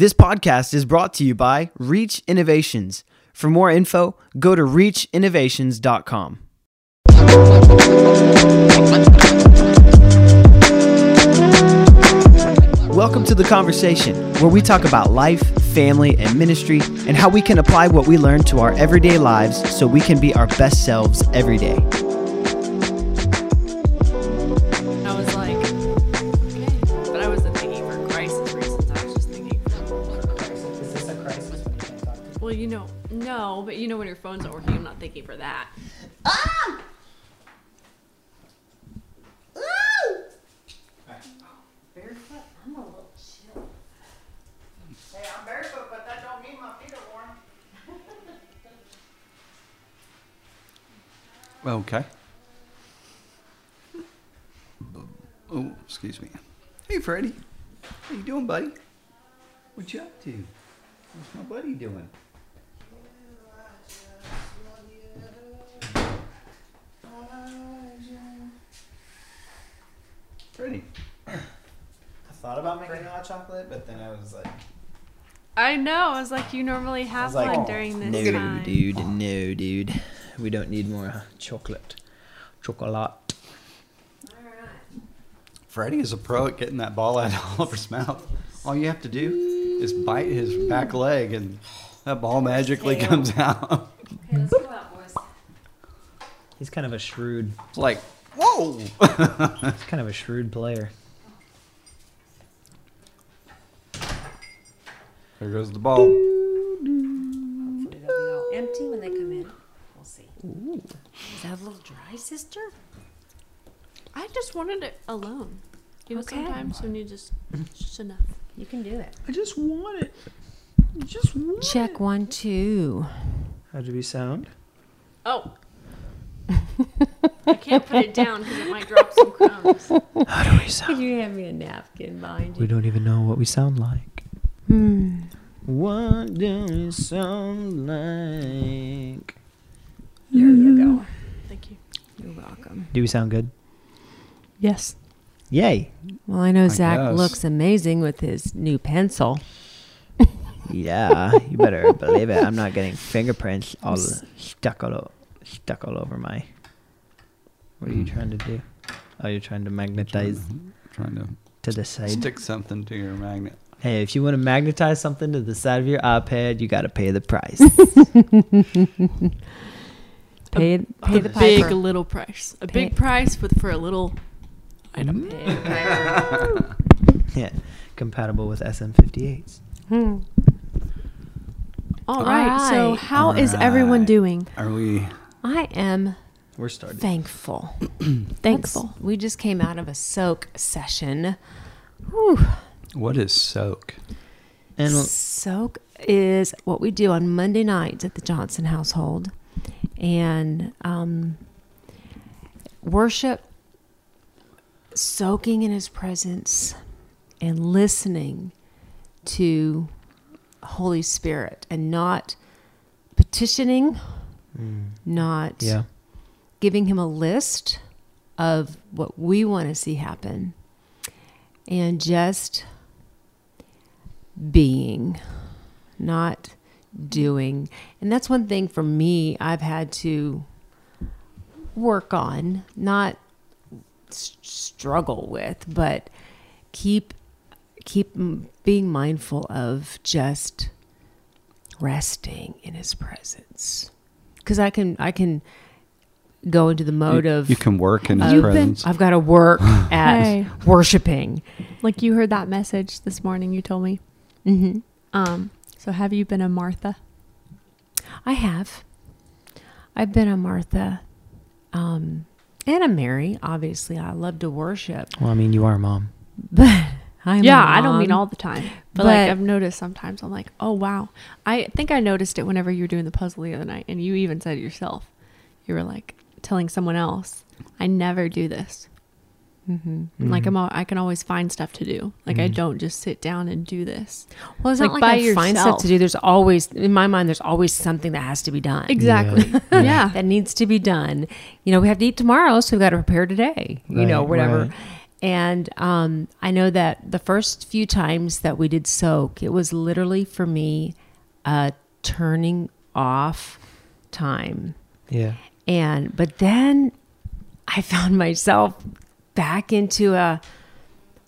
This podcast is brought to you by Reach Innovations. For more info, go to reachinnovations.com. Welcome to the conversation where we talk about life, family, and ministry and how we can apply what we learn to our everyday lives so we can be our best selves every day. No, but you know when your phone's not working, I'm not thinking for that. Ah! Barefoot? I'm a little chill. Hey, I'm barefoot, but that don't mean my feet are warm. Okay. Oh, excuse me. Hey, Freddie. How you doing, buddy? What you up to? What's my buddy doing? Freddie. I thought about making hot chocolate, but then I was like, I know. I was like, you normally have like, one oh, during this No, time. dude. No, dude. We don't need more chocolate. Chocolate. All right. Freddie is a pro at getting that ball out of Oliver's mouth. All you have to do is bite his back leg, and that ball magically comes out. Okay, let's go out, boys. He's kind of a shrewd. It's like, whoa! He's kind of a shrewd player. there goes the ball. Hopefully they'll be all empty when they come in. We'll see. Is that a little dry, sister? I just wanted it alone. You know, Okay. sometimes when you just, just enough. You can do it. I just want it. I just want Check one, two. How do we sound? Oh. I can't put it down because it might drop some crumbs. How do we sound? Could sound? you hand me a napkin mind you? We you? don't even know what we sound like. Hmm. What do we sound like? There you go. Thank you. You're welcome. Do we sound good? Yes. Yay. Well, I know I Zach guess. looks amazing with his new pencil. Yeah, you better believe it. I'm not getting fingerprints all stuck all stuck all over my. What are you trying to do? Oh, you're trying to magnetize Trying to to the side. stick something to your magnet. Hey, if you want to magnetize something to the side of your iPad, you got to pay the price. Pay, pay a the big piper. little price. A Pay- big price with for a little item. Pay yeah, compatible with SM58s. Hmm. All right. So Alright. how is everyone doing? Are we? I am We're starting. thankful. Thankful. Let's- we just came out of a soak session. Whew. What is soak? And Soak is what we do on Monday nights at the Johnson household. And um, worship, soaking in his presence, and listening to Holy Spirit and not petitioning, not yeah, giving him a list of what we want to see happen and just being, not doing. And that's one thing for me I've had to work on, not struggle with, but keep keep being mindful of just resting in his presence. Cuz I can I can go into the mode you, of you can work in his You've been- presence. I've got to work at Hey. worshiping. Like you heard that message this morning. You told me. hmm Um. So have you been a Martha? I have. I've been a Martha um, and a Mary. Obviously, I love to worship, well, I mean, you are a mom. but I'm yeah, a I don't mean all the time, but, like I've noticed sometimes. I'm like, oh wow. I think I noticed it whenever you were doing the puzzle the other night, and you even said it yourself. You were like telling someone else, "I never do this." Mhm. Like. I'm, al- I can always find stuff to do. Like I Mhm. don't just sit down and do this. Well, it's Like, not like by I find stuff to do. There's always, in my mind, there's always something that has to be done. Exactly. Yeah. Yeah. that needs to be done. You know, we have to eat tomorrow, so we've got to prepare today. You know, whatever. right. And um, I know that the first few times that we did soak, it was literally for me a turning off time. Yeah. And but then I found myself back into a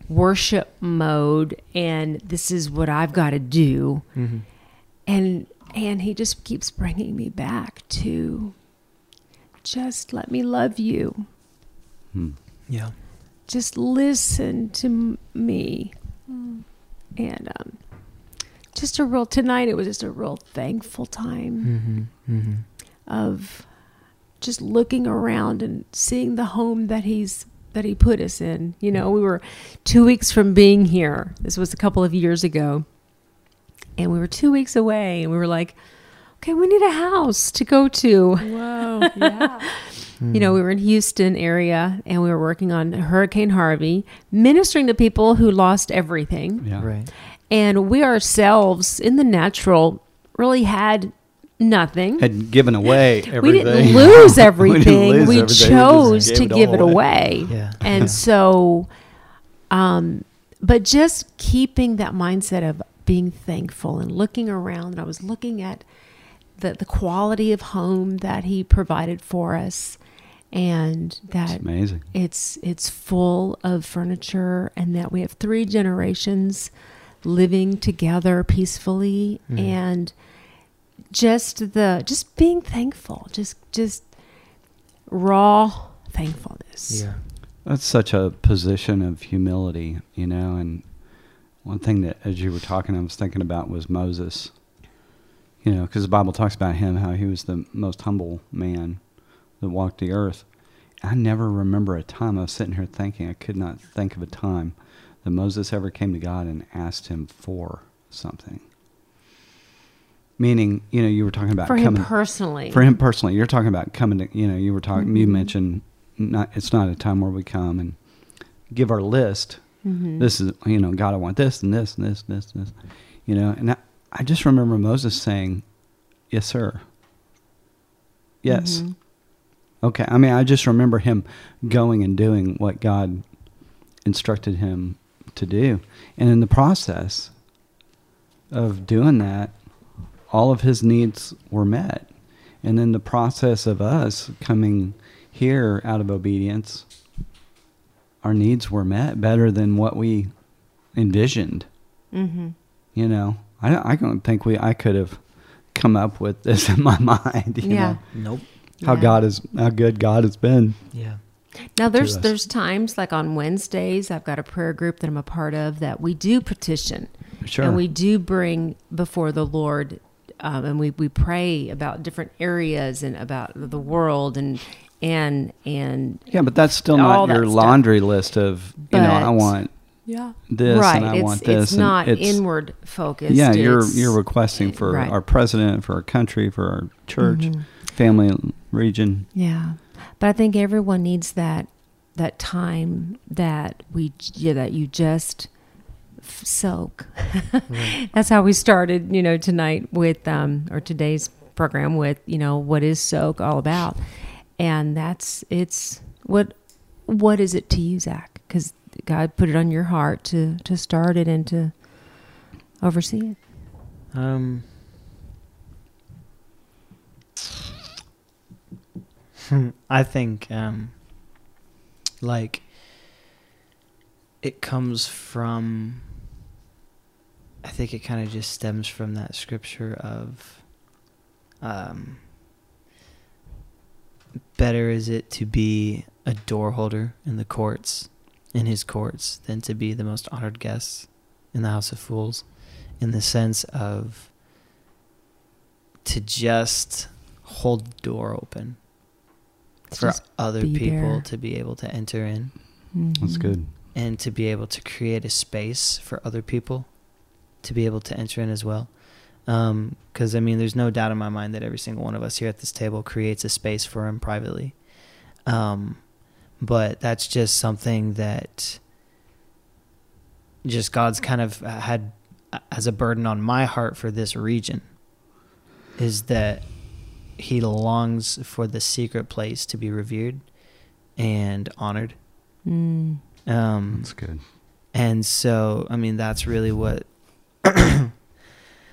worship mode and this is what I've got to do. Mm-hmm. And and he just keeps bringing me back to just let me love you. Hmm. Yeah. Just listen to m- me. And um just a real tonight it was just a real thankful time Mm-hmm. Mm-hmm. of just looking around and seeing the home that he's that he put us in. You know, we were 2 weeks from being here. This was a couple of years ago. And we were 2 weeks away and we were like, "Okay, we need a house to go to." Whoa. Yeah. Hmm. You know, we were in Houston area and we were working on Hurricane Harvey, ministering to people who lost everything. Yeah. Right. And we ourselves in the natural really had nothing. Had given away everything. We didn't lose We everything. didn't lose we everything. Chose gave to it give it away. away. Yeah. And so, um, but just keeping that mindset of being thankful and looking around, and I was looking at the, the quality of home that he provided for us and It's that amazing. it's it's full of furniture and that we have three generations living together peacefully Mhm. and just the just being thankful just just raw thankfulness Yeah. That's such a position of humility, you know. And one thing that, as you were talking, I was thinking about was Moses. You know, because the Bible talks about him, how he was the most humble man that walked the earth. I never remember a time, I was sitting here thinking, I could not think of a time that Moses ever came to God and asked him for something. Meaning, you know, you were talking about for him coming personally. For him personally. You're talking about coming to you know you were talking you Mhm. mentioned not it's not a time where we come and give our list. Mhm. this is you know god i want this and this and this and this and this. You know and I, I just remember moses saying yes sir. Yes. Mhm. okay. I mean i just remember him going and doing what god instructed him to do. And in the process of doing that all of his needs were met and then the process of us coming here out of obedience our needs were met better than what we envisioned Mhm. you know i, I don't think we i could have come up with this in my mind you Yeah. know Nope. how Yeah. god is how good god has been Yeah. Now there's there's times like on Wednesdays I've got a prayer group that I'm a part of that we do petition sure and we do bring before the Lord um, and we, we pray about different areas and about the world and and and yeah but that's still not that your stuff. laundry list of you know i want Yeah. this right and i it's, want this it's and not it's- inward focused yeah you're you're requesting for right. our president for our country for our church Mhm. family region Yeah, but I think everyone needs that that time that we yeah, that you just f- soak. Right. That's how we started, you know, tonight with um or today's program with you know what is soak all about, and that's it's what what is it to you, Zach? Because God put it on your heart to to start it and to oversee it. Um. I think, um, like, it comes from. I think it kind of just stems from that scripture of, um, better is it to be a door holder in the courts, in his courts, than to be the most honored guest in the house of fools, in the sense of to just hold the door open for other be people there. to be able to enter in that's Mhm. good and to be able to create a space for other people to be able to enter in as well. Because, I mean, there's no doubt in my mind that every single one of us here at this table creates a space for him privately. Um, but that's just something that just God's kind of had as a burden on my heart for this region is that he longs for the secret place to be revered and honored Mm. Um, That's good. and so, I mean, that's really what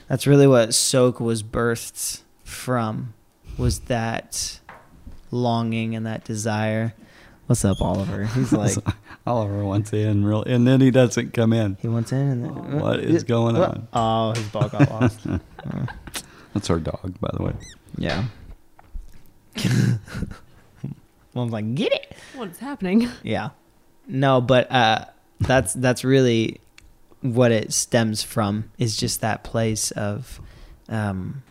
that's really what Soak was birthed from was that longing and that desire. What's up, Oliver? He's like Oliver wants in, real, and then he doesn't come in. he wants in. And then, What is going on? Oh, his ball got lost. Oh, That's our dog, by the way. yeah. Mom's like, get it. What's happening? Yeah. No, but uh that's that's really what it stems from is just that place of um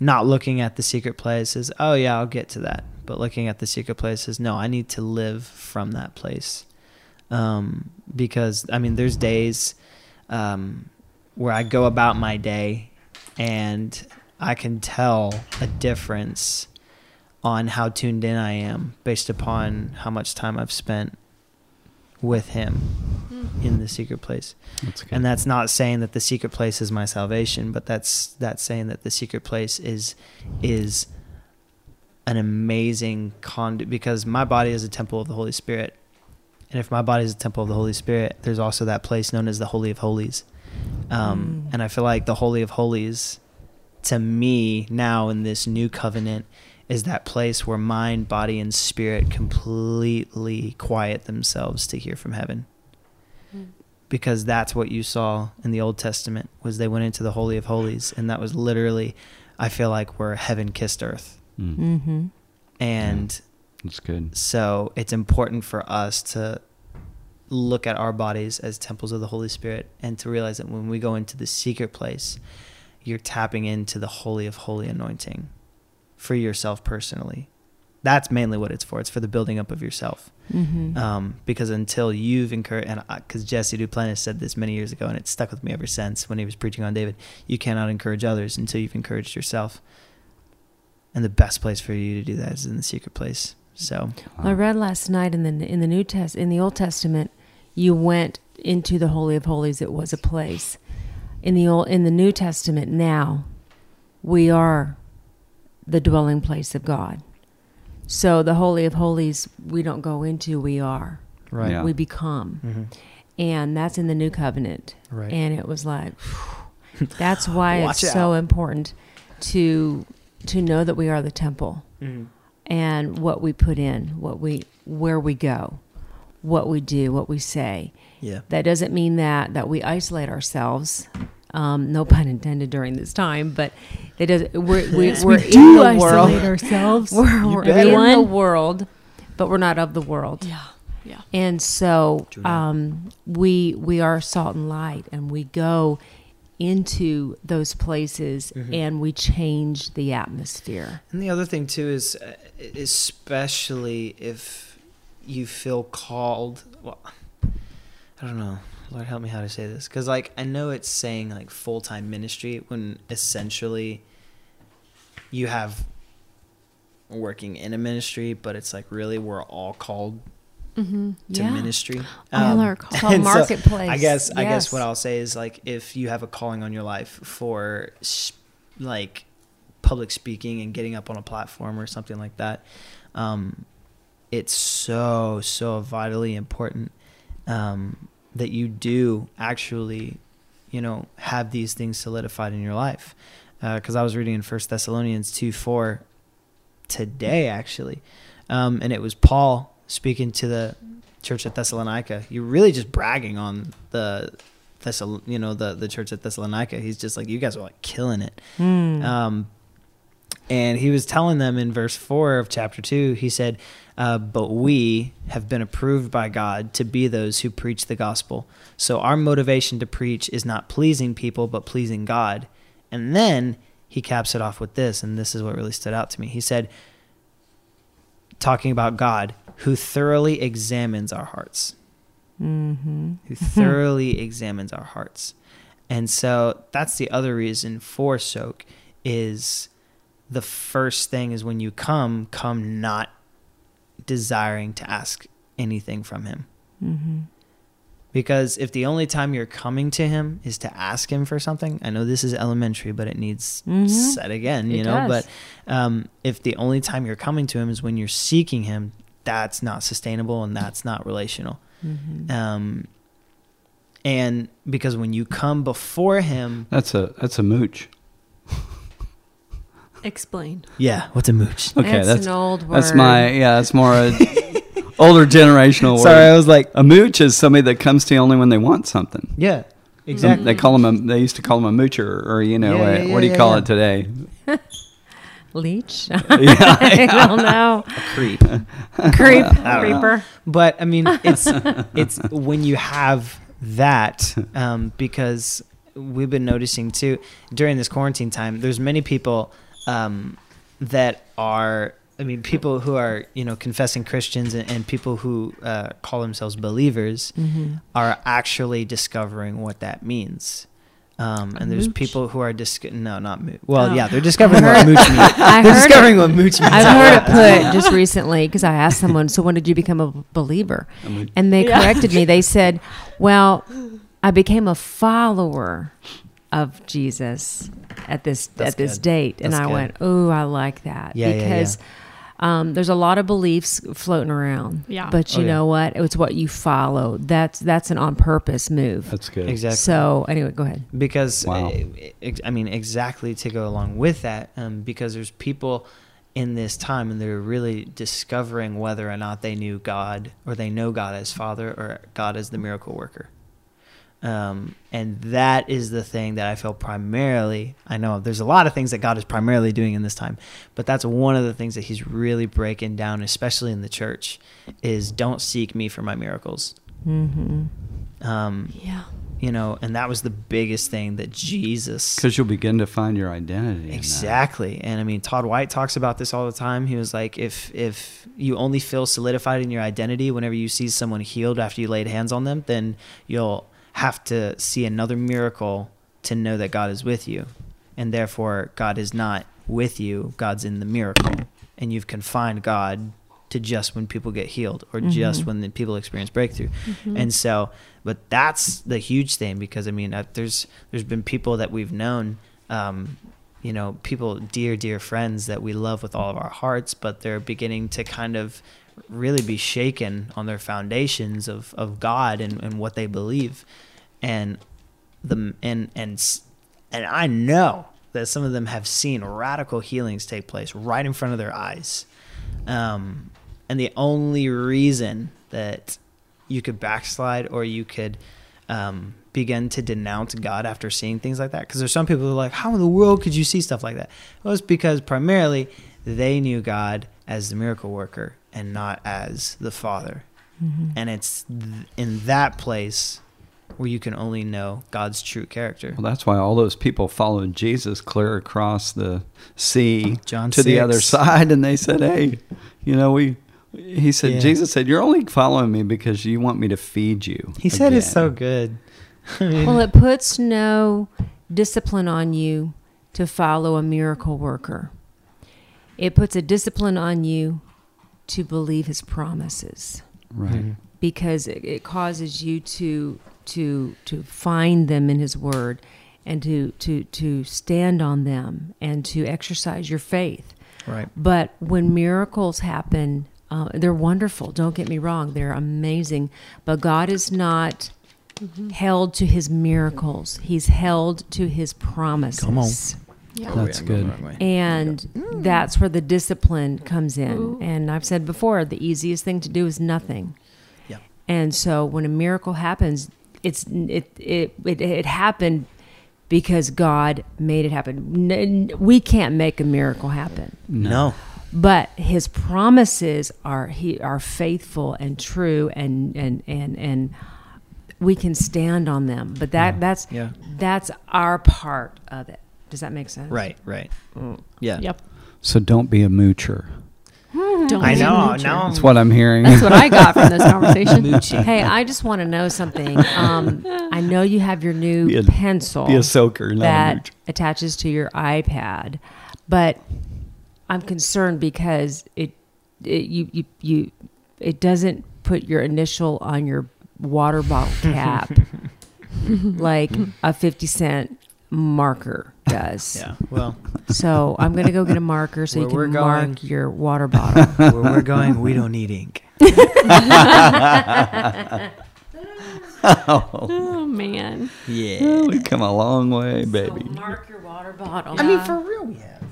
not looking at the secret place as oh yeah, I'll get to that. But looking at the secret place as no, I need to live from that place. Um because I mean there's days um where I go about my day and I can tell a difference on how tuned in I am based upon how much time I've spent with him in the secret place. That's good. And that's not saying that the secret place is my salvation, but that's that's saying that the secret place is is an amazing conduit because my body is a temple of the Holy Spirit. And if my body is a temple of the Holy Spirit, there's also that place known as the Holy of Holies. Um, Mm. And I feel like the Holy of Holies, to me, now in this new covenant, is that place where mind, body, and spirit completely quiet themselves to hear from heaven because that's what you saw in the Old Testament was they went into the holy of holies and that was literally I feel like where heaven kissed earth. Mm, Mm-hmm. And That's good. so it's important for us to look at our bodies as temples of the Holy Spirit and to realize that when we go into the secret place, you're tapping into the holy of holy anointing for yourself personally. That's mainly what it's for. It's for the building up of yourself. Mm-hmm. um, because until you've encouraged, and because Jesse Duplantis said this many years ago, and it's stuck with me ever since when he was preaching on David, you cannot encourage others until you've encouraged yourself. And the best place for you to do that is in the secret place. So, I read last night in the in the New Test in the Old Testament, you went into the Holy of Holies. It was a place. In the old in the New Testament now, we are the dwelling place of God. So the Holy of Holies we don't go into, we are. right. Yeah. We become. Mhm. And that's in the new covenant. Right. And it was like that's why Watch it's so important to to know that we are the temple Mhm. and what we put in, what we where we go, what we do, what we say. Yeah. That doesn't mean that that we isolate ourselves. Um, no pun intended during this time, but it does. We're, we, Yes, we're we in do the isolate world. ourselves. We're, we're in the world, but we're not of the world. Yeah. Yeah. And so um, we we are salt and light, and we go into those places Mhm. and we change the atmosphere. And the other thing too is, uh, especially if you feel called. Well, I don't know. Lord, help me how to say this, because like I know it's saying like full time ministry when essentially you have working in a ministry, but it's like really we're all called Mm-hmm. to yeah. ministry. All Um, are called and so marketplace. I guess I guess what I'll say is like if you have a calling on your life for like public speaking and getting up on a platform or something like that, um, it's so so vitally important um, that you do actually, you know, have these things solidified in your life. Because I was reading in First Thessalonians two four today actually, um, and it was Paul speaking to the church at Thessalonica. You're really just bragging on the Thessal, you know, the the church at Thessalonica. He's just like, you guys are like killing it. Mm. Um, and he was telling them in verse 4 of chapter 2, he said, uh, But we have been approved by God to be those who preach the gospel. So our motivation to preach is not pleasing people, but pleasing God. And then he caps it off with this, and this is what really stood out to me. He said, talking about God, who thoroughly examines our hearts Mm-hmm. who thoroughly examines our hearts. And so that's the other reason for soak is the first thing is when you come, come not desiring to ask anything from him. Mm-hmm. Because if the only time you're coming to him is to ask him for something, I know this is elementary, but it needs Mhm. said again, you It know. does. But um, if the only time you're coming to him is when you're seeking him, that's not sustainable and that's not relational. Mhm. Um, and because when you come before Him, That's a that's a mooch. Explain. yeah, what's a mooch? Okay, that's, that's an old word. that's my yeah. That's more a older generational word. Sorry, I was like, A mooch is somebody that comes to you only when they want something. yeah, Some- exactly. They call them a. They used to call them a moocher, or you know, Yeah, a- yeah, what do yeah, you call yeah. it today? leech. yeah, I don't know. creep. Creep, don't know. creeper. but I mean, it's it's when you have that um, because we've been noticing too during this quarantine time. There's many people um, that are. I mean, people who are you know confessing Christians and, and people who uh, call themselves believers Mm-hmm. are actually discovering what that means. Um, and there's mooch? people who are dis- no, not mooch. Well, Oh. yeah, they're discovering what mooch means. I They're heard it. what mooch means. I've heard it put just recently because I asked someone, "So when did you become a believer?" And they Yeah. corrected me. They said, "Well, I became a follower of Jesus at this That's at this good. date." and I good. went, "Oh, I like that Yeah, yeah, yeah. because Um, there's a lot of beliefs floating around. Yeah. But you Oh, yeah. know what? It's what you follow. That's that's an on purpose move. That's good. Exactly. So anyway, go ahead. because Wow. uh, ex- I mean exactly to go along with that um, because there's people in this time and they're really discovering whether or not they knew God or they know God as Father or God as the miracle worker. Um, and that is the thing that I feel primarily. I know there's a lot of things that God is primarily doing in this time, but that's one of the things that He's really breaking down, especially in the church, is don't seek me for my miracles. hmm Um, Yeah. you know, and that was the biggest thing that Jesus Because you'll begin to find your identity. exactly. And I mean, Todd White talks about this all the time. He was like, if if you only feel solidified in your identity whenever you see someone healed after you laid hands on them, then you'll have to see another miracle to know that God is with you, and therefore God is not with you. God's in the miracle, and you've confined God to just when people get healed or just Mhm. when the people experience breakthrough. Mm-hmm. And so, but that's the huge thing because I mean, uh, there's there's been people that we've known, um, you know, people dear dear friends that we love with all of our hearts, but they're beginning to kind of really be shaken on their foundations of of God and and what they believe, and the and and and I know that some of them have seen radical healings take place right in front of their eyes. Um, and the only reason that you could backslide or you could um, begin to denounce God after seeing things like that, because there's some people who are like, how in the world could you see stuff like that? Well, it's because primarily they knew God as the miracle worker and not as the Father. Mm-hmm. And it's th- in that place where you can only know God's true character. Well, that's why all those people followed Jesus clear across the sea John to the other side, and they said, "Hey, you know, we." He said, Yeah. Jesus said, "You're only following me because you want me to feed you." He said it's so good. I mean, Well, it puts no discipline on you to follow a miracle worker. It puts a discipline on you to believe his promises right. Mhm. because it, it causes you to to to find them in his word and to to to stand on them and to exercise your faith. Right. But when miracles happen, uh, they're wonderful. Don't get me wrong; they're amazing. But God is not held to His miracles; He's held to His promises. Come on. Yeah. Oh, That's yeah, good. the wrong. And mm. that's where the discipline comes in. Ooh. And I've said before, the easiest thing to do is nothing. Yeah. And so when a miracle happens, it's it it it, it happened because God made it happen. N- n- we can't make a miracle happen, No. but His promises are he are faithful and true, and and and and we can stand on them. But that that's Yeah. that's our part of it. Does that make sense? Right. Right. Yeah. Yep. So don't be a moocher. Don't I know. Now That's what I'm hearing. That's what I got from this conversation. Hey, I just want to know something. Um, I know you have your new Be a- pencil be a soaker, not a that attaches to your iPad, but I'm concerned because it, it you, you you it doesn't put your initial on your water bottle cap like a 50 cent marker does. Yeah. Well, So I'm gonna go get a marker so you can we're mark your water bottle. where we're going, we don't need ink. Oh man. Yeah. we've come a long way, baby. mark your water bottle. I mean, for real, we have.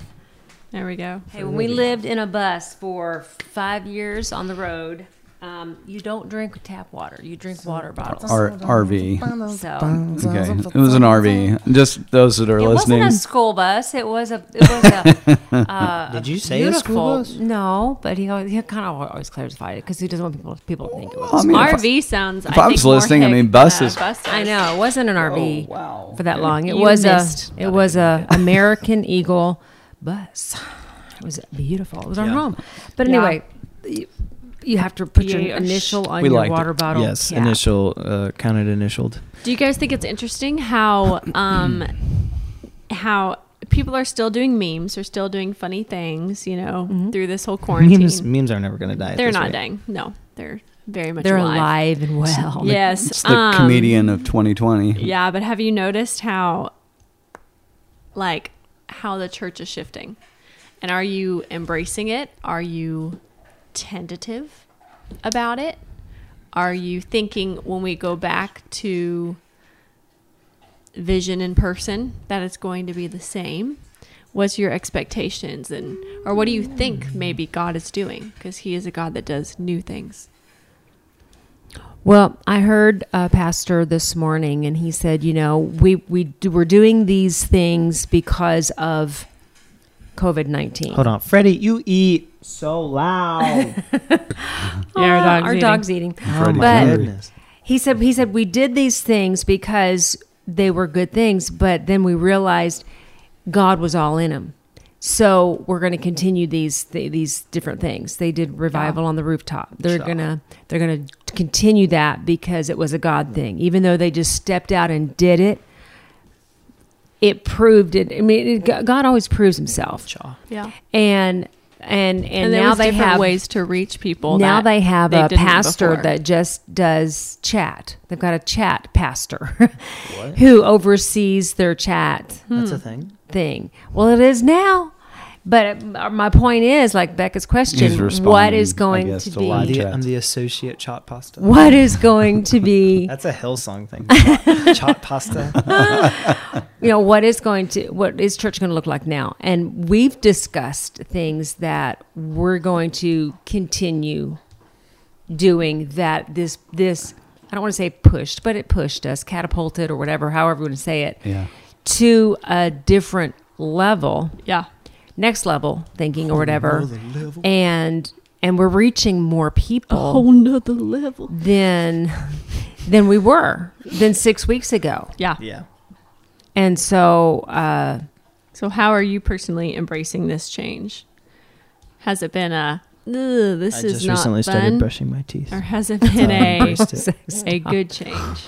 There we go. Hey, when we lived in a bus for five years on the road, um, you don't drink tap water. You drink water bottles. R- RV. So Okay, it was an RV. Just those that are it listening. It wasn't a school bus. It was a. It was a. Uh, Did you say a school bus? No, but he always, he kind of always clarified it because he doesn't want people people to think it was. I mean, if I- RV sounds. if I I think was more listening, I mean, than a buses- bus. I know it wasn't an RV Oh, wow. for that long. It You was a. It was a American Eagle bus. It was beautiful. It was our Yeah. home. But anyway, you, you have to put your initial on We your liked it. water bottle. Yes, cap. initial, uh, counted initialed. Do you guys think it's interesting how um how people are still doing memes, are still doing funny things, you know, through this whole quarantine? Memes, memes are never going to die. they're not rate. dying. No, they're very much They're alive. alive and well. Yes. It's the um, comedian of 2020. Yeah, but have you noticed how like how the church is shifting? And are you embracing it? Are you tentative about it? Are you thinking when we go back to vision in person that it's going to be the same? What's your expectations and or what do you think maybe God is doing because he is a God that does new things. Well, I heard a pastor this morning, and he said, you know, we we do, we're doing these things because of COVID nineteen. Hold on, Freddie, you eat so loud. Yeah, our dog's our eating. dog's eating. oh my But- goodness. He said he said we did these things because they were good things, but then we realized God was all in them. So we're going to continue these th- these different things. They did revival on the rooftop. They're Sure. gonna they're gonna continue that because it was a God thing. Even though they just stepped out and did it, it proved it. I mean, it, God always proves Himself, Chaw. Yeah. and and and, And, now they have ways to reach people. now they have they a pastor before. that just does chat. They've got a chat pastor who oversees their chat That's a thing. thing. Well, it is now. But uh, my point is, like Becca's question, what responding, is I going guess, to to be? live The- I'm the associate chot pasta. What is going to be? That's a Hillsong thing. Chot, chot pasta. you know what is going to what is church going to look like now and we've discussed things that we're going to continue doing that this this i don't want to say pushed but it pushed us catapulted or whatever however you want to say it Yeah. to a different level Yeah. Next level thinking or whatever and and we're reaching more people a whole nother level. than than we were than six weeks ago Yeah. Yeah. and so uh So, how are you personally embracing this change? Has it been a this I is just not recently fun, started brushing my teeth. or has it been a it. a good change?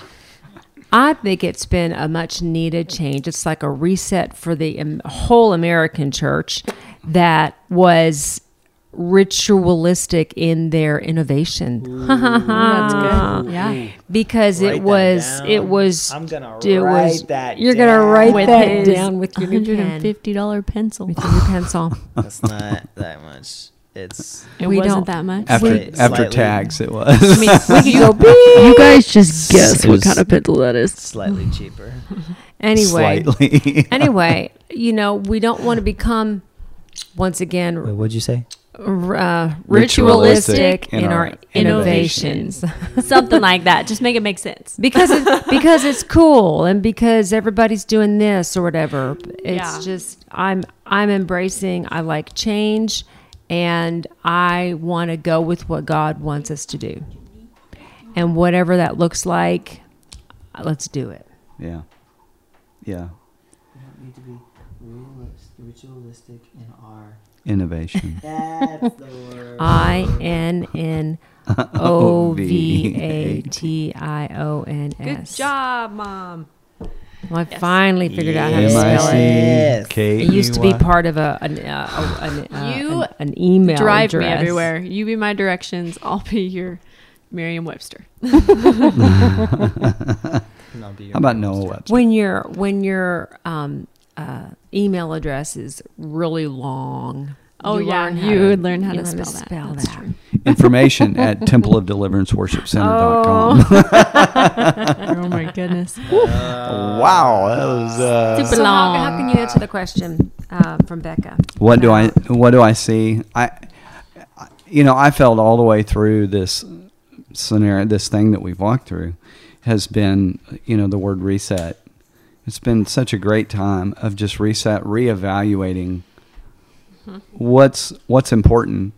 I think it's been a much needed change. It's like a reset for the whole American church that was ritualistic in their innovation That's good. Yeah. Mm. because Write it was down. it was I'm gonna it write was that you're gonna write With that down with your $150 pencil. with your new pencil. That's not that much. It's It We wasn't don't- that much. After Slight- after slightly. tags, it was. I mean, we can go You guys just guess what kind of pencil that is. slightly cheaper. Anyway, Slightly. anyway, you know we don't want to become once again Wait, what'd you say? r- uh, Ritualistic ritualistic in in our our innovations. Something like that. Just make it make sense. because it, because it's cool and because everybody's doing this or whatever. It's Yeah. just I'm I'm embracing. I like change, and I want to go with what God wants us to do, and whatever that looks like, let's do it. yeah. Yeah. We don't need to be ritualistic in our. Innovation. That's the word. I N N O V A T I O N Good job, mom. Well, I Yes. finally figured out how to spell it. Yes. It used to be part of a an, uh, a- an, uh, You an, an email Drive me everywhere. You be my directions. I'll be your Merriam-Webster. And I'll be your How about Noah Webster? When your when your um, uh, email address is really long. Oh, you yeah, learn you to- would learn how to learn spell that. spell That's that. true. Information at templeofdeliveranceworshipcenter.com. oh my goodness. wow, that was. Uh, So how, how can you answer the question uh, from Becca? what do I what do I see? I, I- you know, I felt all the way through this scenario, this thing that we've walked through, has been, you know, the word reset. It's been such a great time of just reset, reevaluating what's what's important,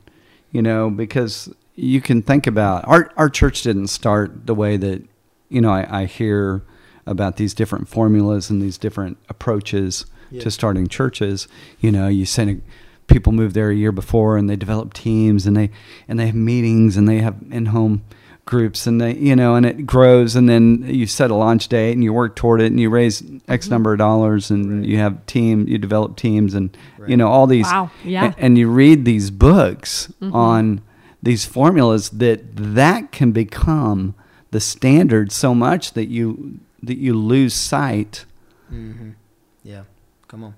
you know, because you can think about our our church didn't start the way that you know I, I hear about these different formulas and these different approaches Yeah. to starting churches. You know, you send a, people move there a year before and they develop teams and they and they have meetings and they have in home groups and they you know and it grows and then you set a launch date and you work toward it and you raise x number of dollars and Right. you have team you develop teams and you know all these Wow, yeah. a- and you read these books Mhm. on these formulas that that can become the standard so much that you that you lose sight Mm-hmm. Yeah. Come on.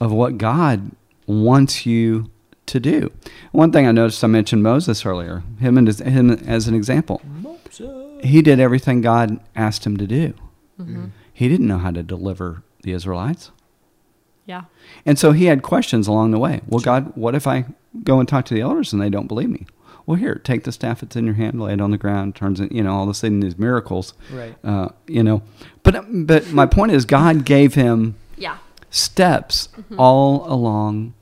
of what God wants you to do. One thing I noticed, I mentioned Moses earlier, him and his, him as an example. He did everything God asked him to do. Mm-hmm. He didn't know how to deliver the Israelites. Yeah. And so he had questions along the way. Well, God, what if I go and talk to the elders and they don't believe me? Well, here, take the staff that's in your hand, lay it on the ground, turns it, you know, all of a sudden these miracles, Right. uh, you know. But, but my point is, God gave him Yeah. steps all along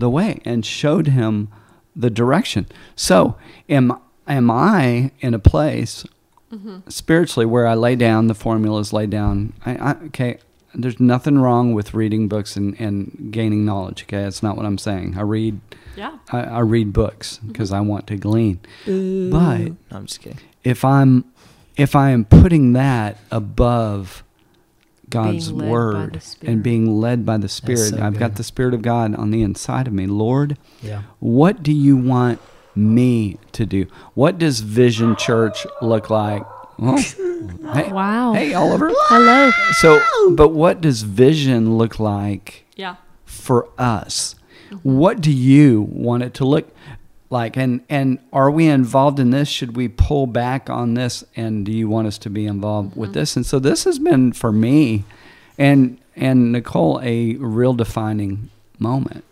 the way and showed him the direction. So, am am I in a place mm-hmm. spiritually where I lay down the formulas, lay down? I, I, okay, there's nothing wrong with reading books and, and gaining knowledge. Okay, that's not what I'm saying. I read Yeah. I, I read books mm-hmm. because I want to glean. But No, I'm just kidding. if I'm if I am putting that above God's Being word and being led by the Spirit, so I've got the Spirit of God on the inside of me. Lord, Yeah. what do you want me to do? What does Vision Church look like? Oh, hey, Wow. hey, Oliver. Hello. So, but what does vision look like Yeah. for us? What do you want it to look like? And and are we involved in this? Should we pull back on this? And do you want us to be involved with mm-hmm. this? And so this has been for me and and Nicole a real defining moment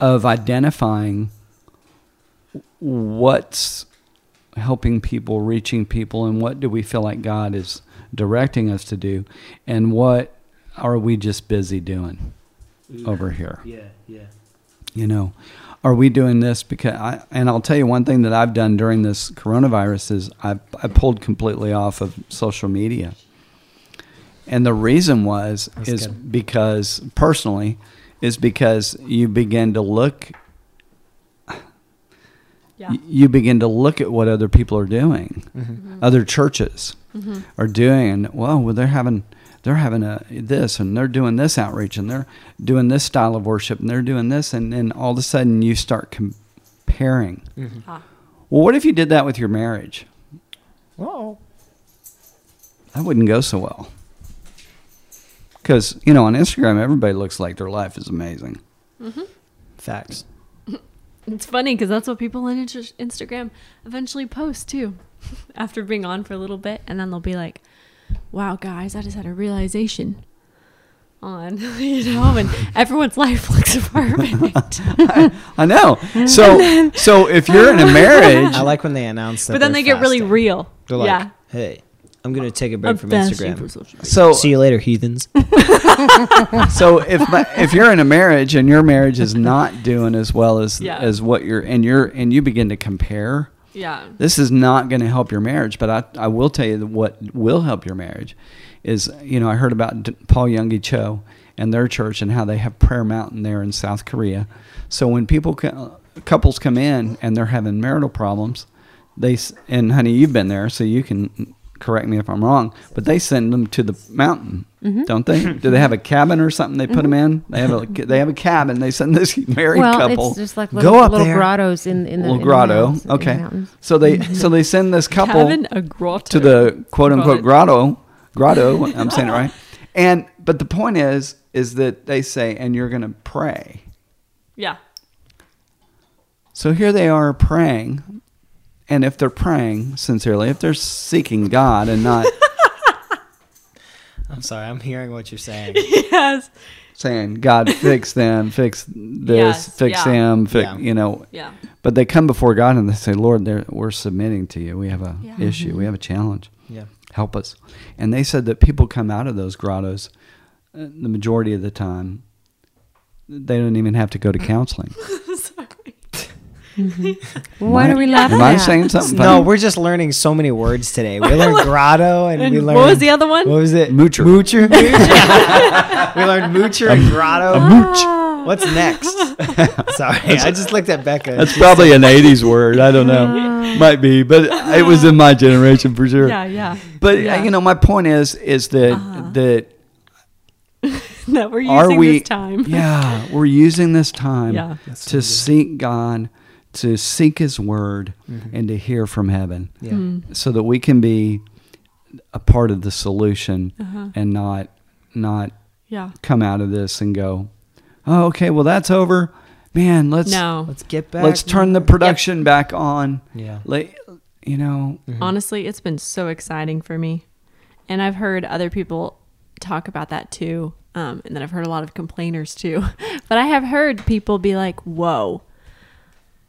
of identifying what's helping people, reaching people, and what do we feel like God is directing us to do, and what are we just busy doing over here? Yeah. Yeah. You know, are we doing this because I? And I'll tell you one thing that I've done during this coronavirus is I I pulled completely off of social media, and the reason was That's is good. because personally is because you begin to look Yeah. you begin to look at what other people are doing, Mm-hmm. other churches Mm-hmm. are doing, and well, well, they're having they're having a this, and they're doing this outreach, and they're doing this style of worship, and they're doing this, and then all of a sudden you start comparing. Mm-hmm. Ah. Well, what if you did that with your marriage? Whoa. That wouldn't go so well. Because you know, on Instagram, everybody looks like their life is amazing. Facts. It's funny because that's what people on Instagram eventually post too, after being on for a little bit, and then they'll be like, "Wow, guys, I just had a realization." On you know, and everyone's life looks perfect. I know. So, so if you're in a marriage, I like when they announce that. but then they're they get really real. They're like, yeah. "Hey, I'm gonna take a break I'm from Instagram. for social media. so See you later, heathens." so if my, if you're in a marriage and your marriage is not doing as well as Yeah. as what you're and you're and you begin to compare, yeah. this is not going to help your marriage. But I I will tell you what will help your marriage is you know I heard about Paul Yonggi Cho and their church and how they have Prayer Mountain there in South Korea. So when people couples come in and they're having marital problems, they and honey you've been there so you can correct me if I'm wrong, but they send them to the mountain, Mm-hmm. don't they? Do they have a cabin or something they put them in? They have a they have a cabin. They send this married well, couple it's just like little, go up little there. grottos in in the little in the grotto. mountains- in the okay, so they so they send this couple Cabin a grotto. to the quote unquote grotto grotto. I'm saying it right. And but the point is, is that they say, and you're going to pray. Yeah. So here they are praying, and if they're praying sincerely, if they're seeking God and not I'm sorry, I'm hearing what you're saying. yes. saying, "God, fix them, fix this, Yes, fix yeah. them, fix," Yeah. you know. Yeah. But they come before God and they say, "Lord, we're submitting to you. We have a Yeah. issue. We have a challenge. Yeah. Help us." And they said that people come out of those grottos uh, the majority of the time. They don't even have to go to counseling. What are we laughing Am I at? saying something? No, we're just learning so many words today. We learned grotto and, And we learned. what was the other one? What was it? Moocher. Moocher. we learned moocher and grotto. a mooch. What's next? Sorry, I just looked at Becca. That's probably an '80s word. I don't know. Might be, but it was in my generation for sure. Yeah, yeah. But Yeah. you know, my point is, is that Uh-huh. that that we're using are we? this time. Yeah, we're using this time Yeah. to seek God, to seek His Word, Mm-hmm. and to hear from heaven, yeah. Mm-hmm. so that we can be a part of the solution Uh-huh. and not not Yeah. come out of this and go, oh, okay, well that's over. Man, let's No. Let's get back. let's turn the production back on. Yeah. like you know, Honestly, it's been so exciting for me. And I've heard other people talk about that too. Um, and then I've heard a lot of complainers too. but I have heard people be like, whoa,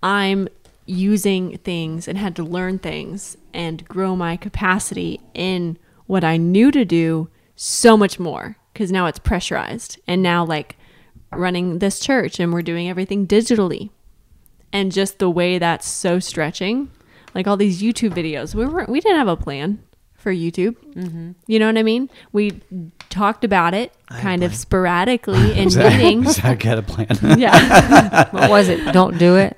I'm using things and had to learn things and grow my capacity in what I knew to do so much more because now it's pressurized. And now, like, running this church and we're doing everything digitally and just the way that's so stretching like all these youtube videos we weren't we didn't have a plan for youtube Mm-hmm. you know what i mean we talked about it I kind of sporadically in meetings Zach had a plan. yeah What was it? Don't do it.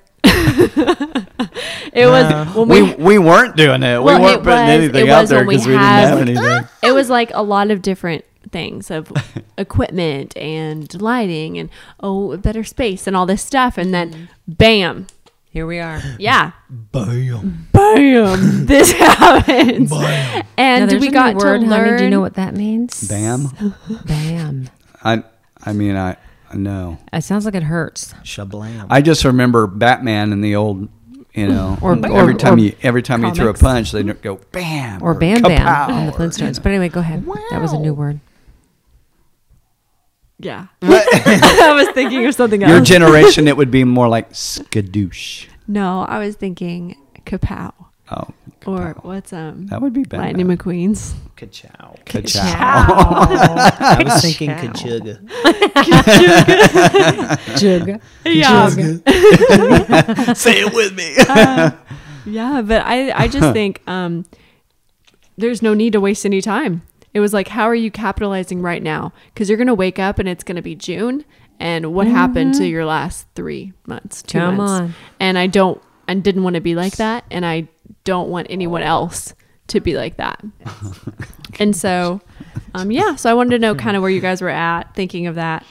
It was when we, we we weren't doing it. Well, we weren't it putting was- anything it out was there when we because we, had- didn't have anything. it was like a lot of different things of equipment and lighting and oh better space and all this stuff and then mm-hmm. bam Here we are. yeah Bam. bam this happens Bam. and Now, we got new word, to learn honey. Do you know what that means? Bam. Bam. I I mean I I know. It sounds like it hurts. Shablam. I just remember Batman in the old, you know, Or- every or- time or you every time you threw a punch, they go bam Or Bam Bam kapow, in the or, Flintstones. But anyway, go ahead. That was a new word. Yeah. I was thinking of something else. Your generation, it would be more like skadoosh. no, I was thinking kapow. Oh, Or kapow. what's um that would be bad. Lightning McQueen's? Ka-chow. Ka-chow. I was thinking Ka-chow. kachuga. Jug. Yeah. Say it with me. Yeah, but I I just think um there's no need to waste any time. It was like how are you capitalizing right now? Cuz you're going to wake up and it's going to be June and what happened to your last 3 months, 2 Come months. on. And I don't I didn't want to be like that and I don't want anyone else to be like that. and so um yeah, so I wanted to know kind of where you guys were at thinking of that.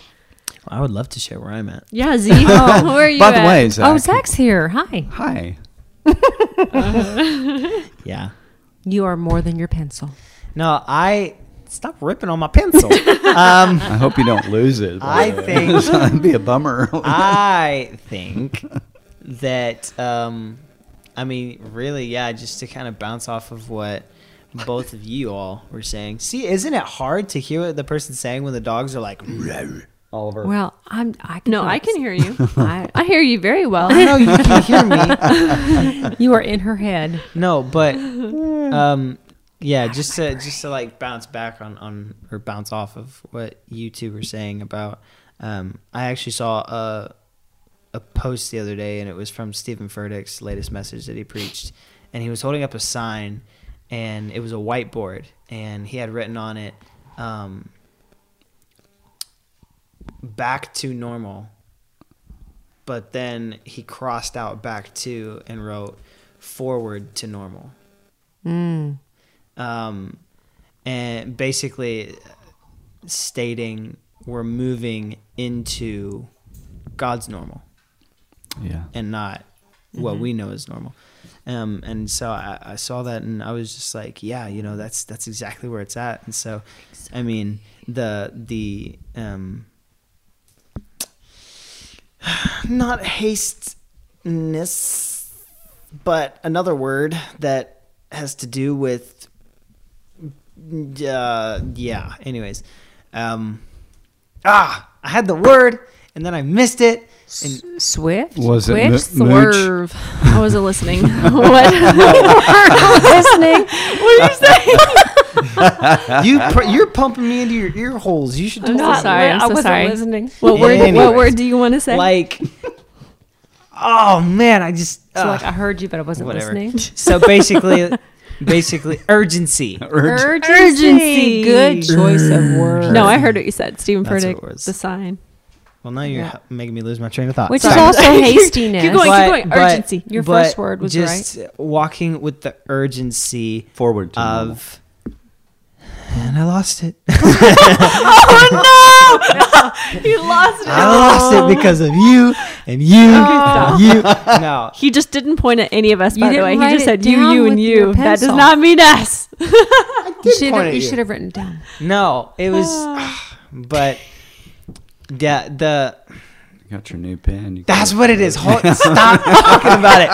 I would love to share where I'm at. Yeah, Z. where are you By the at? way, Zach, Oh, Zach's here. Hi. hi. Yeah. You are more than your pencil. No, I stop ripping on my pencil. um, I hope you don't lose it. I think- that'd be a bummer. I think that um, I mean, really, yeah, just to kind of bounce off of what both of you all were saying. See, isn't it hard to hear what the person's saying when the dogs are like? Oliver. Well, I'm. I can No, I can hear you. I, I hear you very well. I know you can hear me. you are in her head. No, but um, yeah, just to just to like bounce back on on or bounce off of what you two were saying about. Um, I actually saw a a post the other day, and it was from Steven Furtick's latest message that he preached, and he was holding up a sign, and it was a whiteboard, and he had written on it, um, "Back to normal." But then he crossed out "back to" and wrote "forward to normal." Mm. um, and basically stating we're moving into God's normal yeah. and not what we know is normal. Um, and so I, I saw that and I was just like, yeah, you know, that's that's exactly where it's at. And so, I mean, the the um, not hasteness, but another word that has to do with uh, yeah. Anyways, um, ah, I had the word and then I missed it. And Swift? Was it Quick? mo- mooch? Swerve. I wasn't listening. what? Were you listening. what are you saying? you pr- you're pumping me into your ear holes. You should I'm totally so sorry. I'm I so wasn't sorry. listening. What word? Anyways. What word do you want to say? like. Oh man, I just So like I heard you, but I wasn't whatever. listening. So basically, basically urgency. Urge. Urgency. Good choice of word. no, I heard what you said. Steven That's Furtick, the sign. Well, now you're Yeah. making me lose my train of thought. Which Sorry. is also hastiness. Keep going, keep going. Urgency. Your but first word was just walking with the urgency Forward to of. And I lost it. Oh no! No! He lost it. I lost it because of you and you oh. and you. No, He just didn't point at any of us, You by the way. He just said you, you, and you. That does not mean us. You point should at have you. you should have written it down. no, it was. but yeah, the You Got your new pen. You That's got- what it is. Hold, stop talking about it.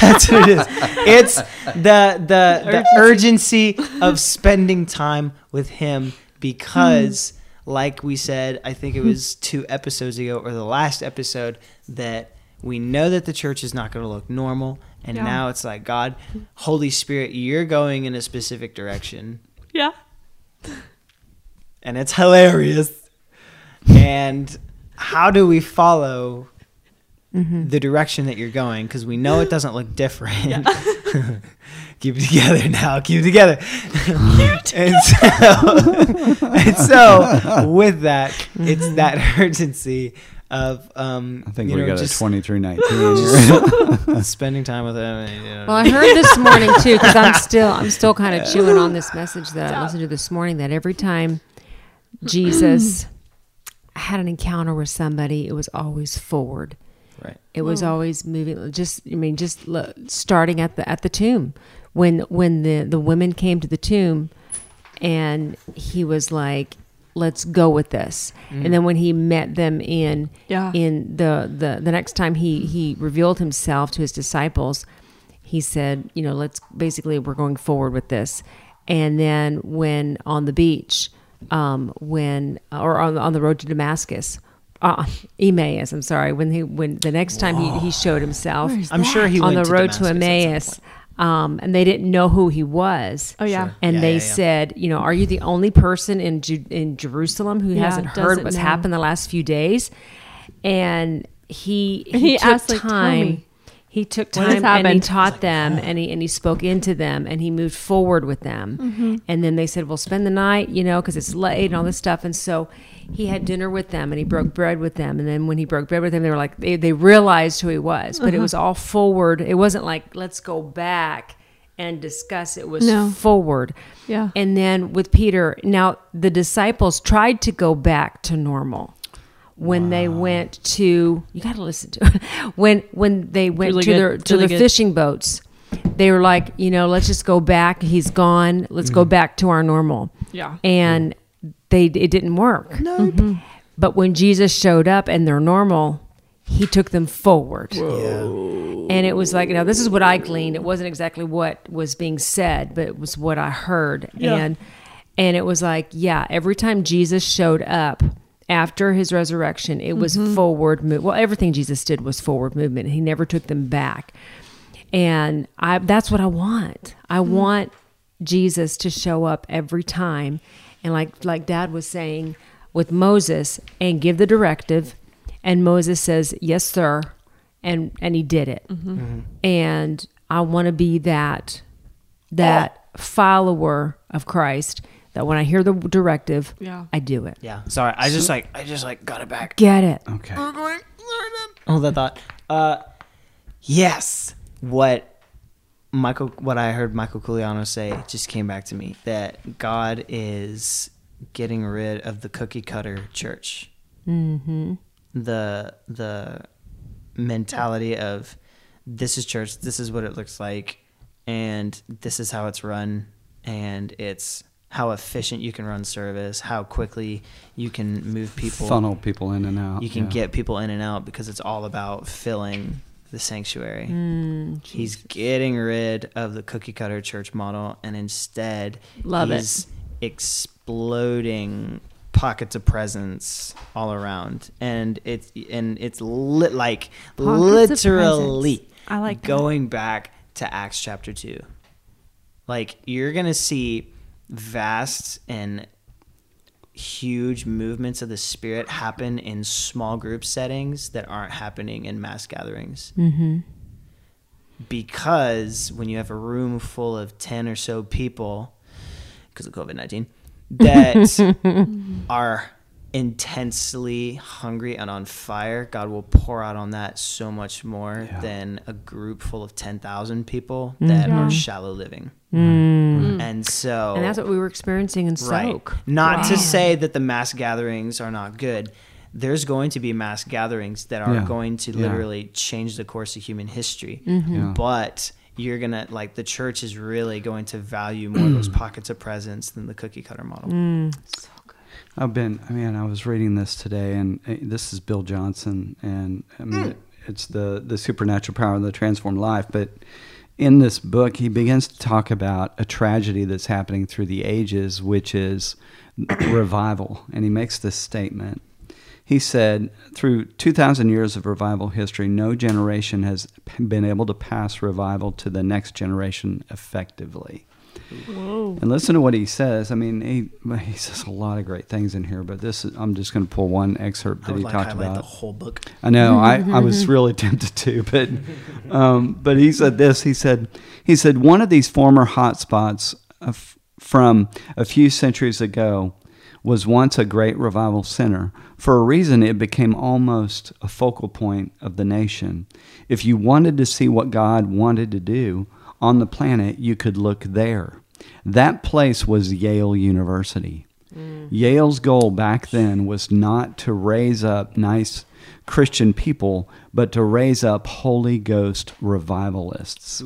That's what it is. It's the the the urgency of spending time with him because, like we said, I think it was two episodes ago or the last episode that we know that the church is not going to look normal, and Yeah. now it's like God, Holy Spirit, you're going in a specific direction, Yeah. and it's hilarious. And how do we follow the direction that you're going? Because we know it doesn't look different. keep it together now. Keep it together. and, so, and so, with that, it's that urgency of um, I think you we know, got a just 2319 here. spending time with him. and, you know, Well, I heard this morning too because I'm still I'm still kind of chewing on this message that I listened to this morning. That every time Jesus had an encounter with somebody, it was always forward. right. It was hmm. always moving. Just I mean, just lo- starting at the at the tomb when when the the women came to the tomb, and he was like, "Let's go with this." And hmm. then when he met them in Yeah. in the the the next time he he revealed himself to his disciples, he said, "You know, let's basically we're going forward with this." And then when on the beach, um, when or on on the road to Damascus. Uh, Emmaus. I'm sorry. When he when the next time he, he showed himself I'm sure he on went the to road Damascus to Emmaus, um, and they didn't know who he was. Oh, yeah. Sure. And Yeah, they yeah, yeah. said, you know, are you the only person in Ju- in Jerusalem who Yeah, hasn't heard what's know. happened the last few days? And he he, He took asked, time. me. He took What has time and he happened? taught them and he and he spoke into them and he moved forward with them. Mm-hmm. And then they said, "Well, spend the night, you know, because it's late and all this stuff." And so he had dinner with them and he broke bread with them. And then when he broke bread with them, they were like they, they realized who he was. But it Uh-huh. was all forward. It wasn't like let's go back and discuss. It was No. forward. Yeah. And then with Peter, now the disciples tried to go back to normal when they went to you got to listen to it when when they went Really to good. their to really the good. fishing boats they were like you know let's just go back he's gone let's go back to our normal Yeah. and they it didn't work Mm-hmm. but when jesus showed up and they're normal he took them forward and it was like you know this is what i gleaned it wasn't exactly what was being said but it was what i heard yeah. and and it was like yeah every time jesus showed up after his resurrection it was mm-hmm. forward move well everything jesus did was forward movement. He never took them back. And i that's what i want. I mm-hmm. want jesus to show up every time. And like like dad was saying with moses and give the directive. And moses says yes sir. And and he did it. Mm-hmm. And i want to be that that uh, follower of christ that when i hear the directive Yeah. i do it Yeah. Sorry. I just like I just like got it back. get it Okay. We're going learn it. Hold that thought. Uh, yes. What Michael, what I heard Michael Koulianos say just came back to me that God is getting rid of the cookie cutter church. Mm-hmm. The the mentality of this is church. This is what it looks like, and this is how it's run, and it's how efficient you can run service, how quickly you can move people, Funnel people in and out. you can yeah. get people in and out because it's all about filling the sanctuary. Mm, He's getting rid of the cookie cutter church model and instead Love it. exploding pockets of presence all around. And it's and it's lit like Pockets literally. I like that. going back to Acts chapter 2. Like you're going to see vast and huge movements of the spirit happen in small group settings that aren't happening in mass gatherings mm-hmm. because when you have a room full of 10 or so people because of covid-19 that are intensely hungry and on fire god will pour out on that so much more Yeah. than a group full of 10,000 people that Yeah. are shallow living Mm. and so And that's what we were experiencing in Right. Soak. Not to say that the mass gatherings are not good. There's going to be mass gatherings that are Yeah. going to Yeah. literally change the course of human history. Mm-hmm. Yeah. But you're going to, like, the church is really going to value more of those pockets of presence than the cookie cutter model. Mm. I've been, I mean, I was reading this today, and uh, this is Bill Johnson, and I mean, it's the the supernatural power of the transformed life. But in this book, he begins to talk about a tragedy that's happening through the ages, which is revival, and he makes this statement. He said, through 2,000 years of revival history, no generation has been able to pass revival to the next generation effectively. And listen to what he says. I mean, he he says a lot of great things in here, but this is, I'm just going to pull one excerpt I that would he like talked about. the whole book. I know. I, I was really tempted to, but um, but he said this. He said he said one of these former hotspots of, from a few centuries ago was once a great revival center. For a reason, it became almost a focal point of the nation. If you wanted to see what God wanted to do on the planet, you could look there. That place was Yale University. Mm. Yale's goal back then was not to raise up nice Christian people, but to raise up Holy Ghost revivalists.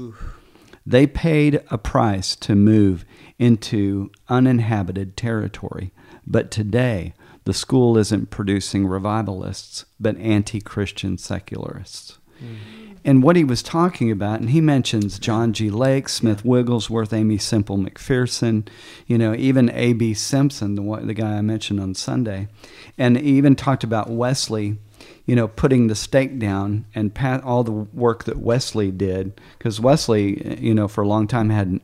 They paid a price to move into uninhabited territory, but today the school isn't producing revivalists, but anti Christian secularists. Mm. And what he was talking about, and he mentions John G. Lake, Smith Wigglesworth, Aimee Semple McPherson, you know, even A.B. Simpson, the, the guy I mentioned on Sunday. And he even talked about Wesley, you know, putting the stake down and pat all the work that Wesley did, because Wesley, you know, for a long time had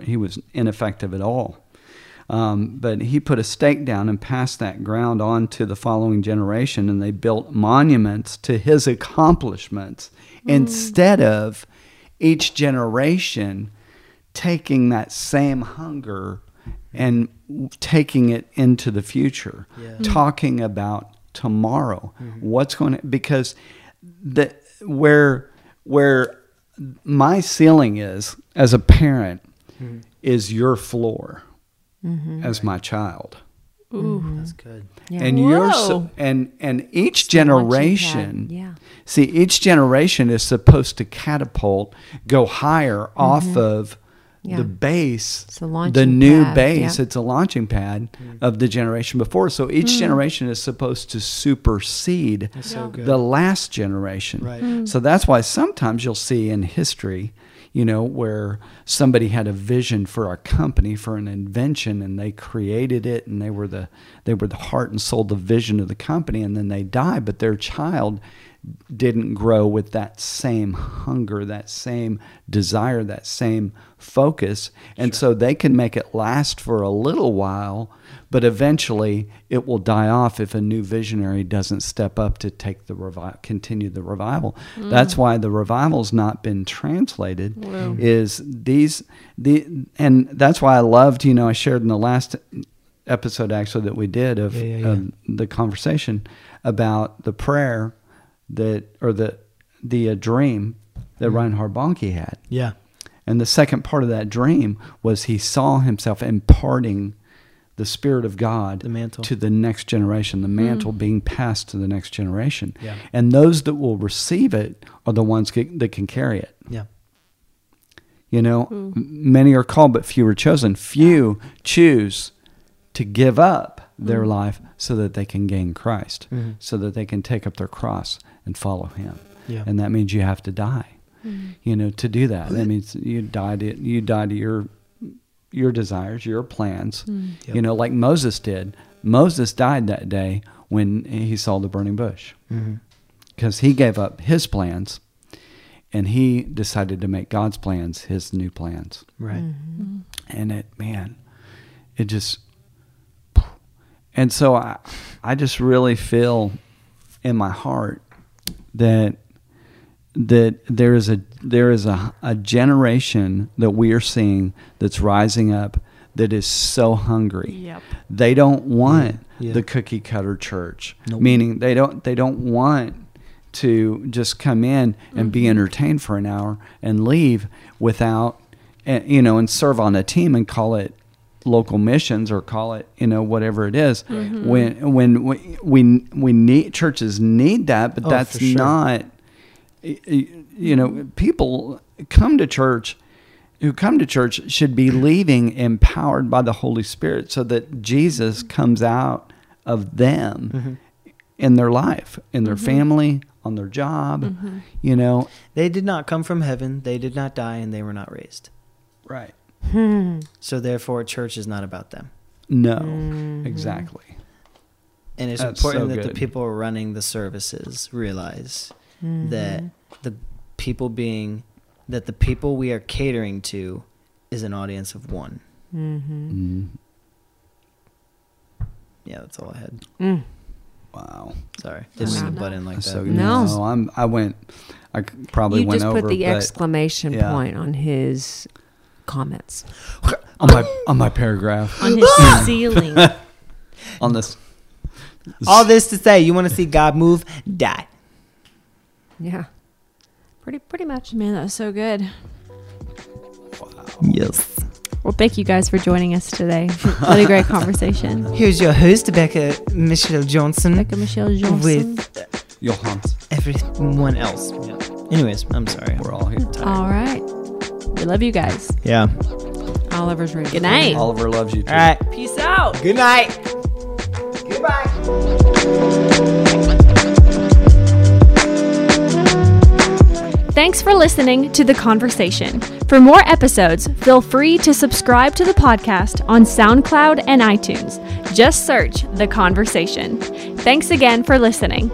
he was ineffective at all. Um, but he put a stake down and passed that ground on to the following generation, and they built monuments to his accomplishments Mm. instead of each generation taking that same hunger and taking it into the future, Yeah. Mm. talking about tomorrow, mm-hmm. what's going to because the where where my ceiling is as a parent mm. is your floor mm-hmm. as my child Ooh. That's good. Yeah. and you're so, and and each It's generation. Yeah. see each generation is supposed to catapult go higher off of Mm-hmm. Yeah. the base It's a the new pad, base yeah. it's a launching pad of the generation before so each Mm. generation is supposed to supersede so the last generation Right. so that's why sometimes you'll see in history, you know, where somebody had a vision for a company, for an invention, and they created it, and they were the they were the heart and soul, the vision of the company, and then they die, but their child didn't grow with that same hunger, that same desire, that same focus. And so they can make it last for a little while, but eventually it will die off if a new visionary doesn't step up to take the revi- continue the revival. That's why the revival's not been translated is these the and that's why I loved, you know, I shared in the last episode actually that we did of, Yeah, yeah, yeah. of the conversation about the prayer that or the the uh, dream that Reinhard Bonnke had. Yeah. And the second part of that dream was he saw himself imparting the Spirit of God The mantle. to the next generation, the mm-hmm. mantle being passed to the next generation. Yeah. And those that will receive it are the ones get, that can carry it. Yeah. You know, hmm. m- many are called, but few are chosen. Few choose to give up their mm-hmm. life so that they can gain Christ, Mhm. so that they can take up their cross and follow Him. Yeah. And that means you have to die. Mm-hmm. You know, to do that, that means you die to you die to your your desires, your plans. Hmm. Yep. You know, like Moses did. Moses died that day when he saw the burning bush mm-hmm. because he gave up his plans and he decided to make God's plans his new plans. Right. Mm-hmm. Mm-hmm. And it, man, it just, and so I, I just really feel in my heart that that there is a there is a, a generation that we are seeing that's rising up that is so hungry. Yep. They don't want Yeah. the cookie cutter church. Nope. Meaning they don't they don't want to just come in and be entertained for an hour and leave without eh, you know and serve on a team and call it local missions or call it you know whatever it is. when when we, we we need churches need that but Oh, that's sure. not y- y- you know people come to church who come to church should be leaving empowered by the Holy Spirit so that Jesus comes out of them mm-hmm. in their life, in their mm-hmm. family, on their job, mm-hmm. you know. They did not come from heaven. They did not die, and they were not raised. Right. Hmm. So therefore, church is not about them. No, exactly. And it's That's important so that the people running the services realize that the people being that the people we are catering to is an audience of one. Mm, Yeah, that's all I had. Mm. wow. Sorry, didn't mean to butt in like that. so. No. No, I'm. I went. I c- probably you went just over. put the but exclamation yeah. point on his comments. on my on my paragraph On his ceiling. on this. All this to say, you want to see God move? Die. Yeah. Pretty pretty much. Man, that was so good. Yes. Well, thank you guys for joining us today. What a great conversation. Here's your host, Becca Michelle Johnson, Becca Michelle Johnson. with Johans. everyone else. Yeah. Anyways, I'm sorry. We're all here. All right. We love you guys. Yeah. Oliver's ready. Good night. Oliver loves you too. All right. Peace out. Good night. Goodbye. Thanks for listening to The Conversation. For more episodes, feel free to subscribe to the podcast on SoundCloud and iTunes. Just search The Conversation. Thanks again for listening.